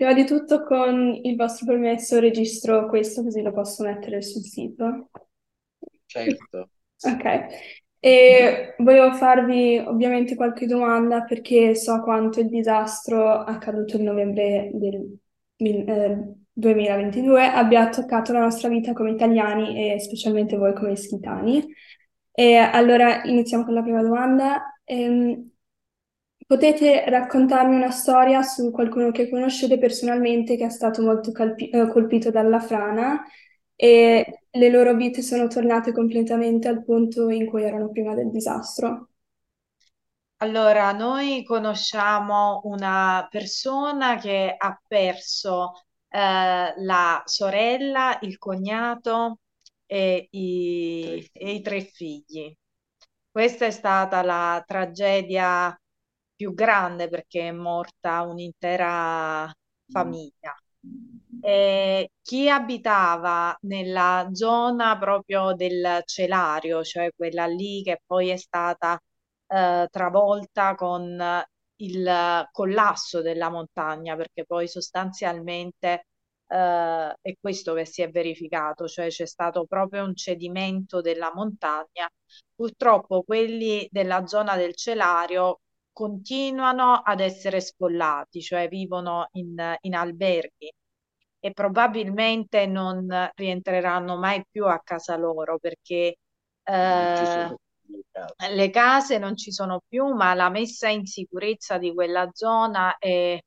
Prima di tutto, con il vostro permesso, registro questo così lo posso mettere sul sito. Certo. Ok. E volevo farvi ovviamente qualche domanda perché so quanto il disastro accaduto il novembre del eh, 2022 abbia toccato la nostra vita come italiani e specialmente voi come ischitani. E allora iniziamo con la prima domanda. Ehm, potete raccontarmi una storia su qualcuno che conoscete personalmente che è stato molto calpi- eh, colpito dalla frana e le loro vite sono tornate completamente al punto in cui erano prima del disastro? Allora, noi conosciamo una persona che ha perso eh, la sorella, il cognato e i, e i tre figli. Questa è stata la tragedia più grande perché è morta un'intera famiglia. E chi abitava nella zona proprio del celario, cioè quella lì che poi è stata eh, travolta con il collasso della montagna, perché poi sostanzialmente eh, è questo che si è verificato, cioè c'è stato proprio un cedimento della montagna. Purtroppo quelli della zona del celario continuano ad essere sfollati, cioè vivono in, in alberghi e probabilmente non rientreranno mai più a casa loro perché eh, le case non ci sono più, ma la messa in sicurezza di quella zona è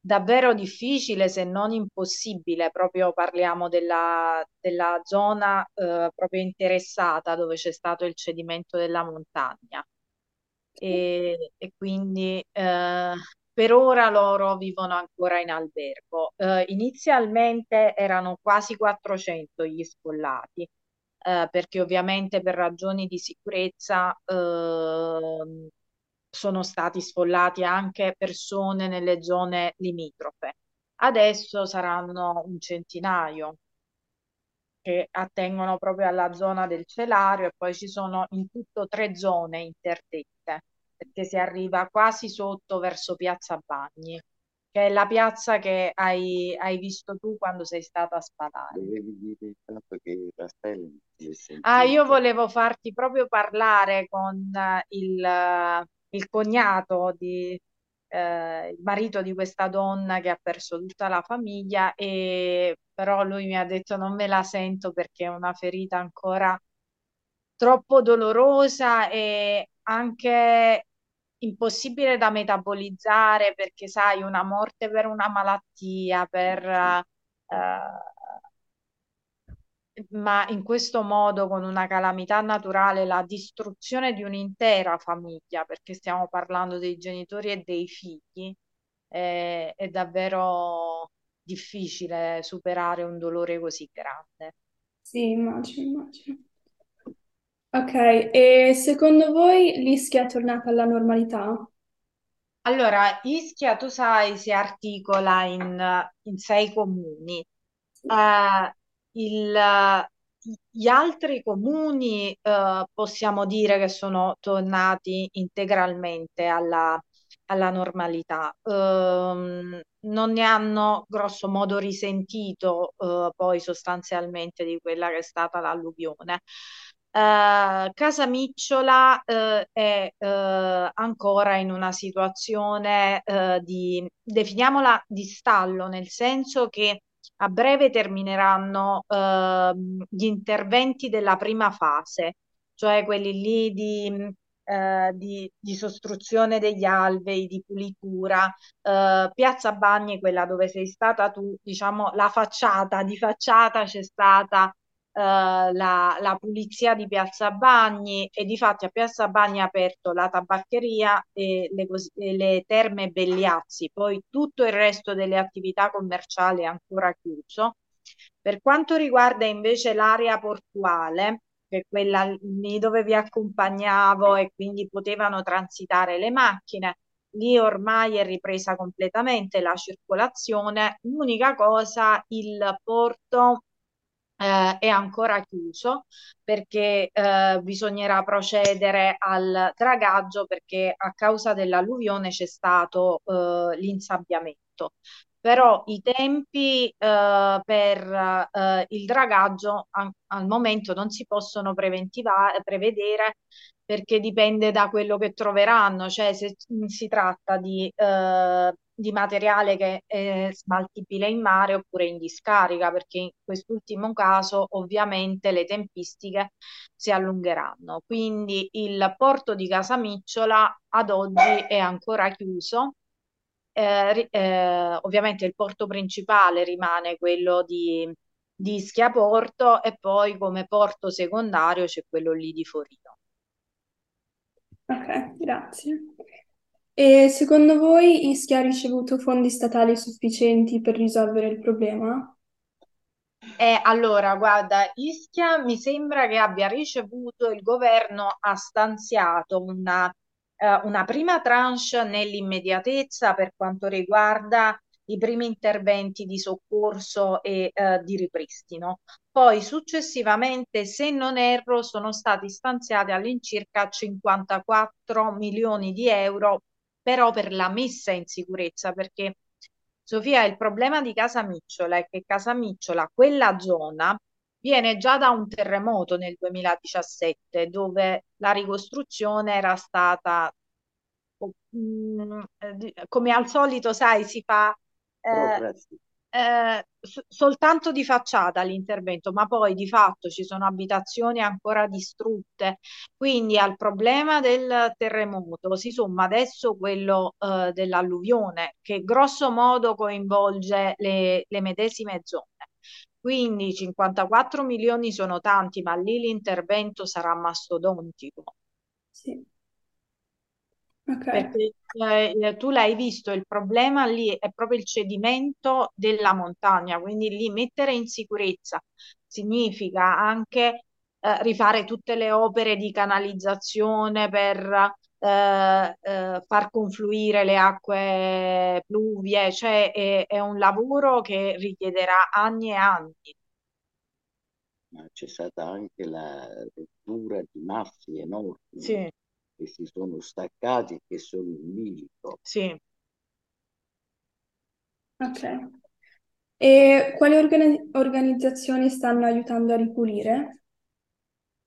davvero difficile, se non impossibile. Proprio parliamo della, della zona eh, proprio interessata dove c'è stato il cedimento della montagna. E, e quindi eh, per ora loro vivono ancora in albergo. Eh, inizialmente erano quasi 400 gli sfollati, eh, perché ovviamente per ragioni di sicurezza eh, sono stati sfollati anche persone nelle zone limitrofe. Adesso saranno un centinaio che attengono proprio alla zona del celario e poi ci sono in tutto tre zone interdette perché si arriva quasi sotto verso Piazza Bagni, che è la piazza che hai, hai visto tu quando sei stata a Spalare. Dovevi dire il fatto che è sentito. Ah, io volevo farti proprio parlare con il, il cognato di, eh, il marito di questa donna che ha perso tutta la famiglia e però lui mi ha detto non me la sento perché è una ferita ancora troppo dolorosa e anche impossibile da metabolizzare perché sai una morte per una malattia per eh, ma in questo modo, con una calamità naturale, la distruzione di un'intera famiglia, perché stiamo parlando dei genitori e dei figli, è, è davvero difficile superare un dolore così grande. Sì, immagino, immagino. Ok, e secondo voi l'Ischia è tornata alla normalità? Allora, Ischia, tu sai, si articola in, in sei comuni. Eh, il- gli altri comuni eh, possiamo dire che sono tornati integralmente alla, alla normalità. Ehm, non ne hanno grosso modo risentito eh, poi sostanzialmente di quella che è stata l'alluvione. Eh, Casamicciola eh, è eh, ancora in una situazione eh, di, definiamola, di stallo, nel senso che a breve termineranno ehm, gli interventi della prima fase, cioè quelli lì di, eh, di, di sostruzione degli alvei, di pulitura. Eh, Piazza Bagni, quella dove sei stata tu, diciamo la facciata, di facciata c'è stata eh, la, la, pulizia di Piazza Bagni e di fatti a Piazza Bagni ha aperto la tabaccheria e le, e le terme Belliazzi, poi tutto il resto delle attività commerciali è ancora chiuso. Per quanto riguarda invece l'area portuale, che è quella lì dove vi accompagnavo e quindi potevano transitare le macchine, lì ormai è ripresa completamente la circolazione. L'unica cosa, il porto eh, è ancora chiuso perché eh, bisognerà procedere al dragaggio perché a causa dell'alluvione c'è stato eh, l'insabbiamento. però i tempi eh, per eh, il dragaggio a- al momento non si possono prevedere perché dipende da quello che troveranno, cioè se si tratta di, eh, di materiale che è smaltibile in mare oppure in discarica, perché in quest'ultimo caso ovviamente le tempistiche si allungheranno. Quindi il porto di Casamicciola ad oggi è ancora chiuso eh, eh, ovviamente il porto principale rimane quello di, di Ischia Porto e poi come porto secondario c'è quello lì di Forino. Ok, grazie. E secondo voi Ischia ha ricevuto fondi statali sufficienti per risolvere il problema? Eh, allora, guarda, Ischia mi sembra che abbia ricevuto, il governo ha stanziato una eh, una prima tranche nell'immediatezza per quanto riguarda i primi interventi di soccorso e eh, di ripristino. Poi successivamente, se non erro, sono stati stanziati all'incirca 54 milioni di euro, però per la messa in sicurezza, perché Sofia, il problema di Casa Micciola è che Casa Micciola, quella zona, viene già da un terremoto nel 2017 dove la ricostruzione era stata, mm, eh, come al solito, sai, si fa eh, eh, soltanto di facciata l'intervento, ma poi di fatto ci sono abitazioni ancora distrutte. Quindi al problema del terremoto si somma adesso quello eh, dell'alluvione, che grosso modo coinvolge le, le medesime zone. Quindi 54 milioni sono tanti, ma lì l'intervento sarà mastodontico. Sì. Okay. Perché eh, tu l'hai visto, il problema lì è proprio il cedimento della montagna, quindi lì mettere in sicurezza significa anche eh, rifare tutte le opere di canalizzazione per eh, eh, far confluire le acque pluvie, cioè è, è un lavoro che richiederà anni e anni. Ma c'è stata anche la rottura di massi enormi sì. Che si sono staccati e che sono in bilico. Sì. Ok. E quali organi- organizzazioni stanno aiutando a ripulire?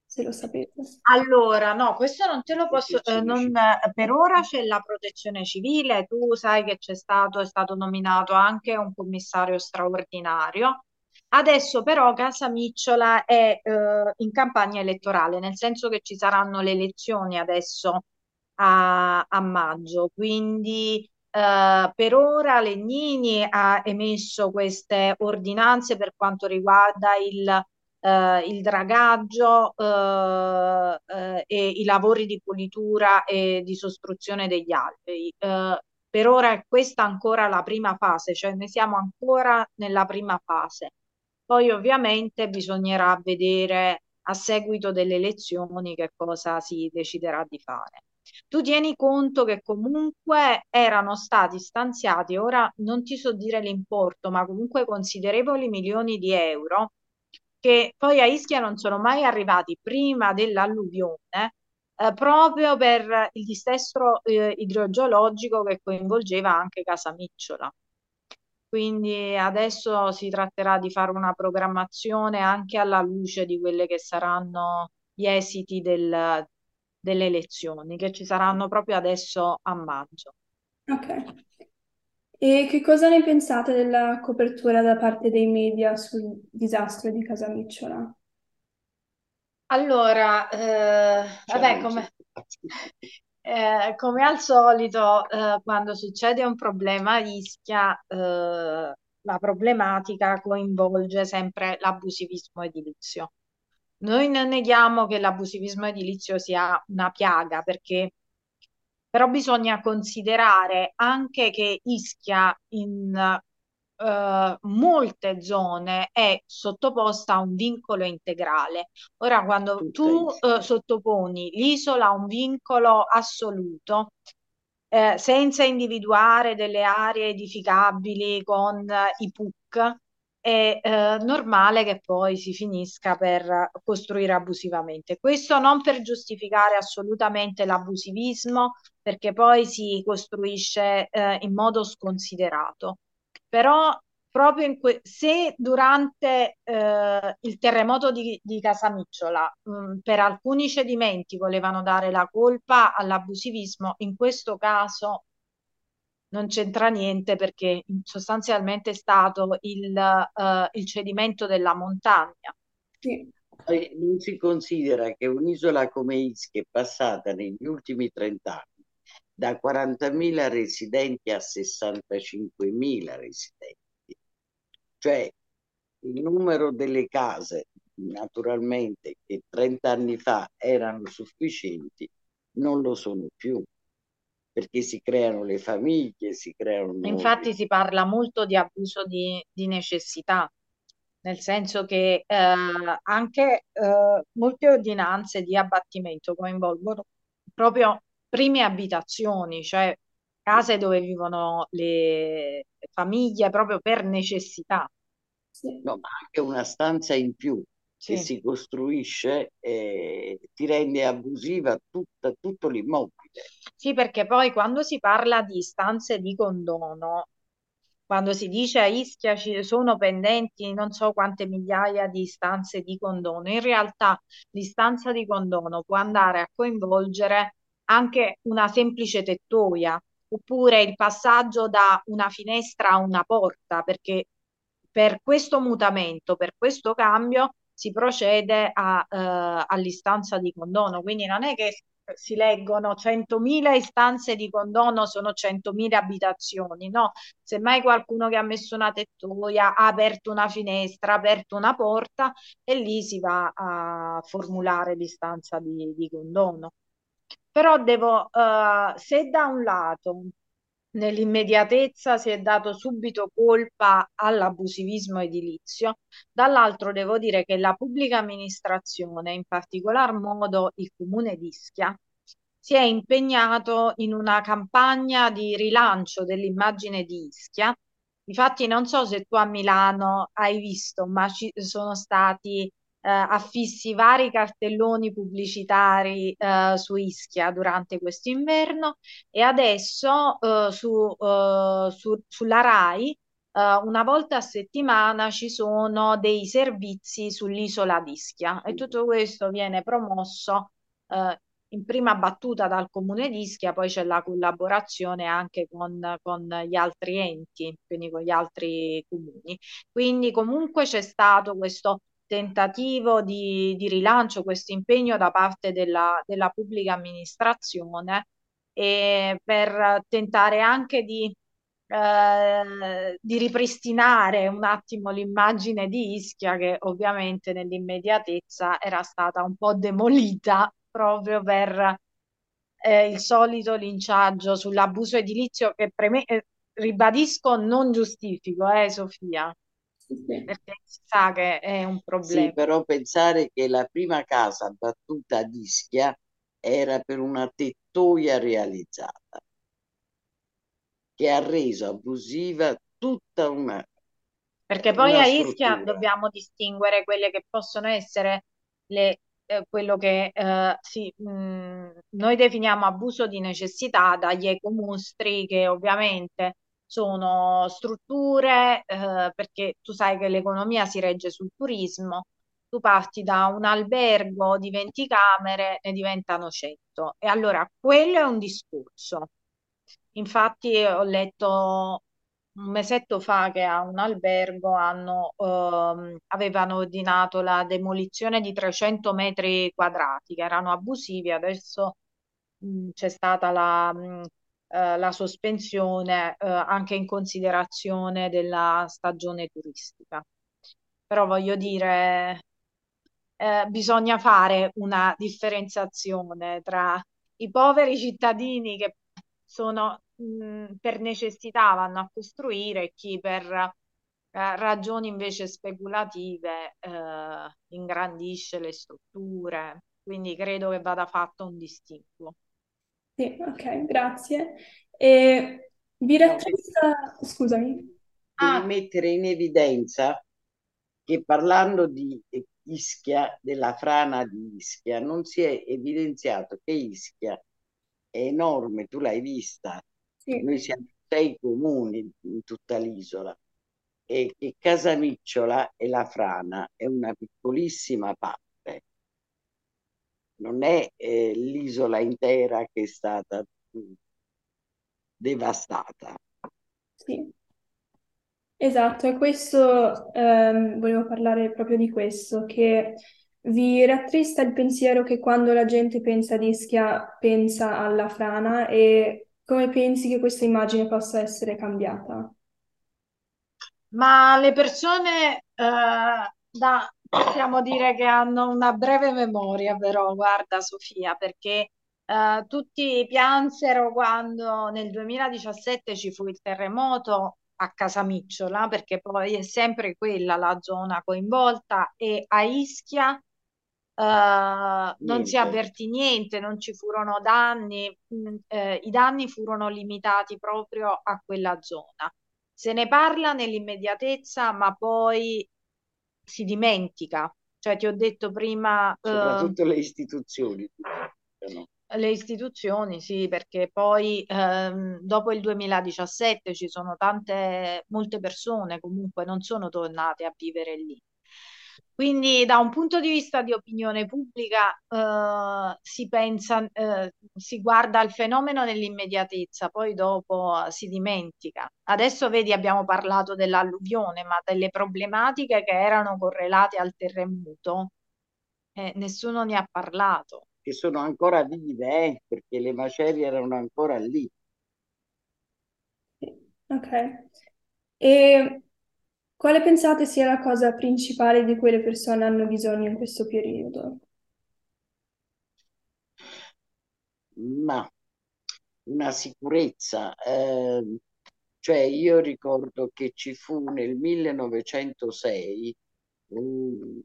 se lo sapete. Allora, no, questo non te lo posso, eh, non, per ora c'è la protezione civile, tu sai che c'è stato, è stato nominato anche un commissario straordinario. Adesso però Casa Micciola è eh, in campagna elettorale, nel senso che ci saranno le elezioni adesso a, a maggio, quindi eh, per ora Legnini ha emesso queste ordinanze per quanto riguarda il eh, il dragaggio eh, eh, e i lavori di pulitura e di sostruzione degli alberi. Eh, per ora è questa ancora la prima fase, cioè noi siamo ancora nella prima fase. Poi ovviamente bisognerà vedere a seguito delle elezioni che cosa si deciderà di fare. Tu tieni conto che comunque erano stati stanziati, ora non ti so dire l'importo, ma comunque considerevoli milioni di euro che poi a Ischia non sono mai arrivati prima dell'alluvione, eh, proprio per il dissesto eh, idrogeologico che coinvolgeva anche Casamicciola. Quindi adesso si tratterà di fare una programmazione anche alla luce di quelle che saranno gli esiti del, delle elezioni, che ci saranno proprio adesso a maggio. Ok. E che cosa ne pensate della copertura da parte dei media sul disastro di Casa Micciola? Allora, eh, vabbè, come, eh, come al solito, eh, quando succede un problema a Ischia, eh, la problematica coinvolge sempre l'abusivismo edilizio. Noi non neghiamo che l'abusivismo edilizio sia una piaga perché però bisogna considerare anche che Ischia in uh, molte zone è sottoposta a un vincolo integrale. Ora, quando tu uh, sottoponi l'isola a un vincolo assoluto, eh, senza individuare delle aree edificabili con i PUC, è eh, normale che poi si finisca per costruire abusivamente. Questo non per giustificare assolutamente l'abusivismo, perché poi si costruisce eh, in modo sconsiderato. Però proprio in que- se durante eh, il terremoto di, di Casamicciola mh, mm, per alcuni cedimenti volevano dare la colpa all'abusivismo, in questo caso non c'entra niente perché sostanzialmente è stato il, uh, il cedimento della montagna. Sì. Non si considera che un'isola come Ischia è passata negli ultimi 30 anni da 40.000 residenti a 65.000 residenti. Cioè il numero delle case, naturalmente, che 30 anni fa erano sufficienti, non lo sono più perché si creano le famiglie, si creano... Infatti si parla molto di abuso di, di necessità, nel senso che eh, anche eh, molte ordinanze di abbattimento coinvolgono proprio prime abitazioni, cioè case dove vivono le famiglie proprio per necessità. No, ma anche una stanza in più sì. che si costruisce eh, ti rende abusiva tutta, tutto l'immobile. Sì, perché poi quando si parla di stanze di condono, quando si dice a Ischia ci sono pendenti non so quante migliaia di stanze di condono, in realtà l'istanza di condono può andare a coinvolgere anche una semplice tettoia oppure il passaggio da una finestra a una porta, perché per questo mutamento, per questo cambio, si procede a, eh, all'istanza di condono. Quindi non è che si leggono 100.000 istanze di condono sono 100.000 abitazioni, no, semmai qualcuno che ha messo una tettoia, ha aperto una finestra, ha aperto una porta e lì si va a formulare l'istanza di, di condono. Però devo, uh, se da un lato nell'immediatezza si è dato subito colpa all'abusivismo edilizio, dall'altro devo dire che la pubblica amministrazione, in particolar modo il comune di Ischia, si è impegnato in una campagna di rilancio dell'immagine di Ischia. Infatti non so se tu a Milano hai visto, ma ci sono stati eh, affissi vari cartelloni pubblicitari eh, su Ischia durante questo inverno e adesso eh, su, eh, su, sulla RAI Uh, una volta a settimana ci sono dei servizi sull'isola di Ischia e tutto questo viene promosso uh, in prima battuta dal comune di Ischia, poi c'è la collaborazione anche con, con, gli altri enti, quindi con gli altri comuni. Quindi comunque c'è stato questo tentativo di, di rilancio, questo impegno da parte della, della pubblica amministrazione e per tentare anche di, eh, di ripristinare un attimo l'immagine di Ischia che ovviamente nell'immediatezza era stata un po' demolita proprio per eh, il solito linciaggio sull'abuso edilizio che per me, eh, ribadisco, non giustifico, eh, Sofia perché si sa che è un problema. Sì, però pensare che la prima casa battuta a Ischia era per una tettoia realizzata che ha reso abusiva tutta una perché poi a Ischia dobbiamo distinguere quelle che possono essere le, eh, quello che eh, sì, mh, mm, noi definiamo abuso di necessità dagli ecomostri che ovviamente sono strutture, eh, perché tu sai che l'economia si regge sul turismo, tu parti da un albergo di 20 camere, ne diventano 100 e allora quello è un discorso. Infatti ho letto un mesetto fa che a un albergo hanno, ehm, avevano ordinato la demolizione di 300 metri quadrati che erano abusivi, adesso mh, c'è stata la mh, eh, la sospensione eh, anche in considerazione della stagione turistica. Però voglio dire, eh, bisogna fare una differenziazione tra i poveri cittadini che sono mh, per necessità vanno a costruire e chi per eh, ragioni invece speculative eh, ingrandisce le strutture. Quindi credo che vada fatto un distinguo. Sì, ok, grazie. E vi rattrista, scusami. Ah. mettere in evidenza che parlando di Ischia, della frana di Ischia, non si è evidenziato che Ischia è enorme, tu l'hai vista. Sì. Noi siamo sei comuni in tutta l'isola e che Casamicciola e la Frana è una piccolissima parte, non è eh, l'isola intera che è stata mm, devastata. Sì, esatto, e questo, ehm, volevo parlare proprio di questo, che vi rattrista il pensiero che quando la gente pensa a Ischia pensa alla frana e come pensi che questa immagine possa essere cambiata? Ma le persone, eh, da, possiamo dire che hanno una breve memoria, però, guarda Sofia, perché eh, tutti piansero quando nel 2017 ci fu il terremoto a Casamicciola, perché poi è sempre quella la zona coinvolta, e a Ischia Uh, non si avvertì niente, non ci furono danni, mm, eh, i danni furono limitati proprio a quella zona. Se ne parla nell'immediatezza, ma poi si dimentica. Cioè, ti ho detto prima... Soprattutto uh, le istituzioni. Le istituzioni, sì, perché poi ehm, dopo il 2017 ci sono tante, molte persone comunque non sono tornate a vivere lì. Quindi da un punto di vista di opinione pubblica eh, si pensa, eh, si guarda il fenomeno nell'immediatezza, poi dopo eh, si dimentica. Adesso vedi abbiamo parlato dell'alluvione, ma delle problematiche che erano correlate al terremoto, eh, nessuno ne ha parlato. Che sono ancora vive, eh, perché le macerie erano ancora lì. Ok. E quale pensate sia la cosa principale di cui le persone hanno bisogno in questo periodo? Ma una sicurezza, eh, cioè io ricordo che ci fu nel 1906, um,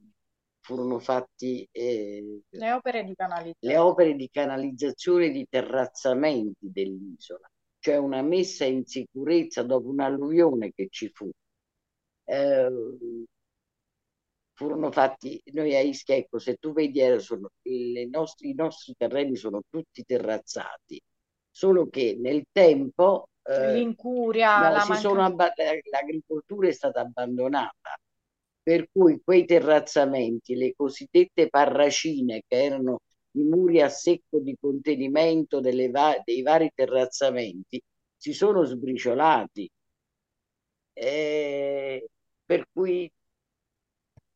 furono fatti eh, le opere di canalizzazione. le opere di canalizzazione e di terrazzamenti dell'isola, cioè una messa in sicurezza dopo un'alluvione che ci fu eh, furono fatti, noi a Ischia, ecco, se tu vedi, eh, sono, nostri, i nostri terreni sono tutti terrazzati, solo che nel tempo... Eh, L'incuria, no, la manca... l'agricoltura è stata abbandonata, per cui quei terrazzamenti, le cosiddette parracine, che erano i muri a secco di contenimento va- dei vari terrazzamenti, si sono sbriciolati. Eh, per cui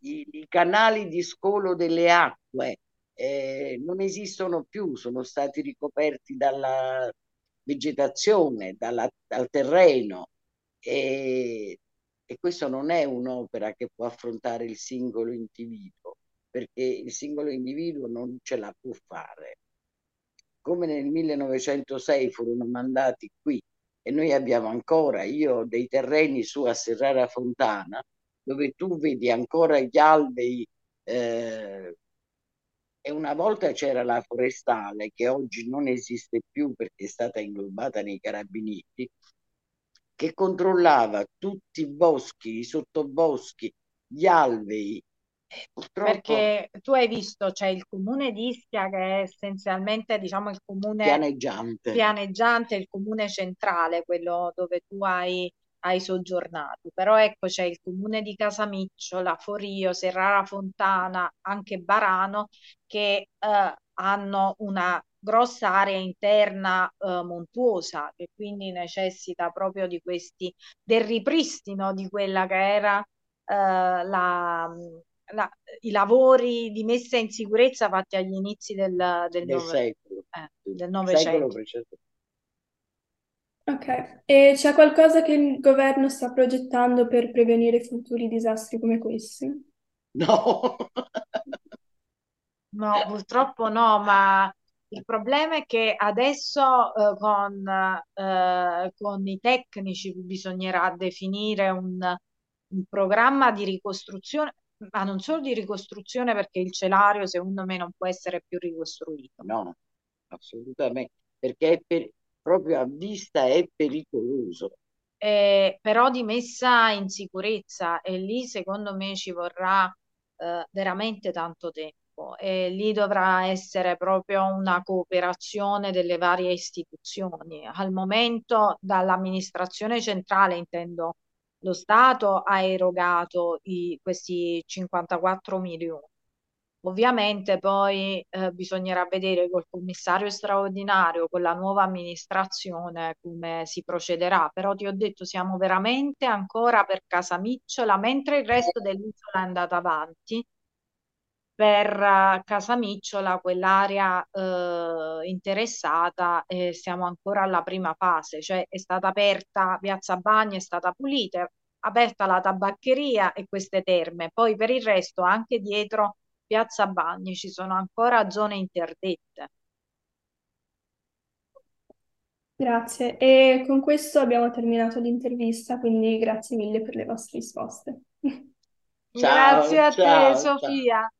i, i canali di scolo delle acque eh, non esistono più, sono stati ricoperti dalla vegetazione, dalla, dal terreno e, e questo non è un'opera che può affrontare il singolo individuo, perché il singolo individuo non ce la può fare. Come nel 1906 furono mandati qui e noi abbiamo ancora, io ho dei terreni su a Serrara Fontana dove tu vedi ancora gli alberi eh, e una volta c'era la forestale che oggi non esiste più perché è stata inglobata nei carabinieri che controllava tutti i boschi, i sottoboschi, gli alberi Purtroppo... Perché tu hai visto, c'è il comune di Ischia che è essenzialmente diciamo il comune pianeggiante, pianeggiante il comune centrale, quello dove tu hai, hai soggiornato. Però ecco c'è il comune di Casamicciola, Forio, Serrara Fontana, anche Barano, che eh, hanno una grossa area interna eh, montuosa che quindi necessita proprio di questi, del ripristino di quella che era eh, la la, i lavori di messa in sicurezza fatti agli inizi del, del, del secolo. Eh, del Novecento. Ok, e c'è qualcosa che il governo sta progettando per prevenire futuri disastri come questi? No. no, purtroppo no, ma il problema è che adesso eh, con, eh, con, i tecnici bisognerà definire un, un programma di ricostruzione ma non solo di ricostruzione perché il celario secondo me non può essere più ricostruito. No, assolutamente, perché è per, proprio a vista è pericoloso. Eh, però di messa in sicurezza e lì secondo me ci vorrà eh, veramente tanto tempo e lì dovrà essere proprio una cooperazione delle varie istituzioni. Al momento dall'amministrazione centrale, intendo lo Stato, ha erogato i, questi 54 milioni. Ovviamente poi eh, bisognerà vedere col commissario straordinario, con la nuova amministrazione, come si procederà. Però ti ho detto, siamo veramente ancora per Casamicciola, mentre il resto dell'isola è andata avanti. Per uh, Casamicciola, quell'area uh, interessata, eh, siamo ancora alla prima fase, cioè è stata aperta Piazza Bagni, è stata pulita, aperta la tabaccheria e queste terme. Poi per il resto, anche dietro Piazza Bagni ci sono ancora zone interdette. Grazie. E con questo abbiamo terminato l'intervista, quindi grazie mille per le vostre risposte. Grazie Ciao, a te, ciao, ciao. Sofia.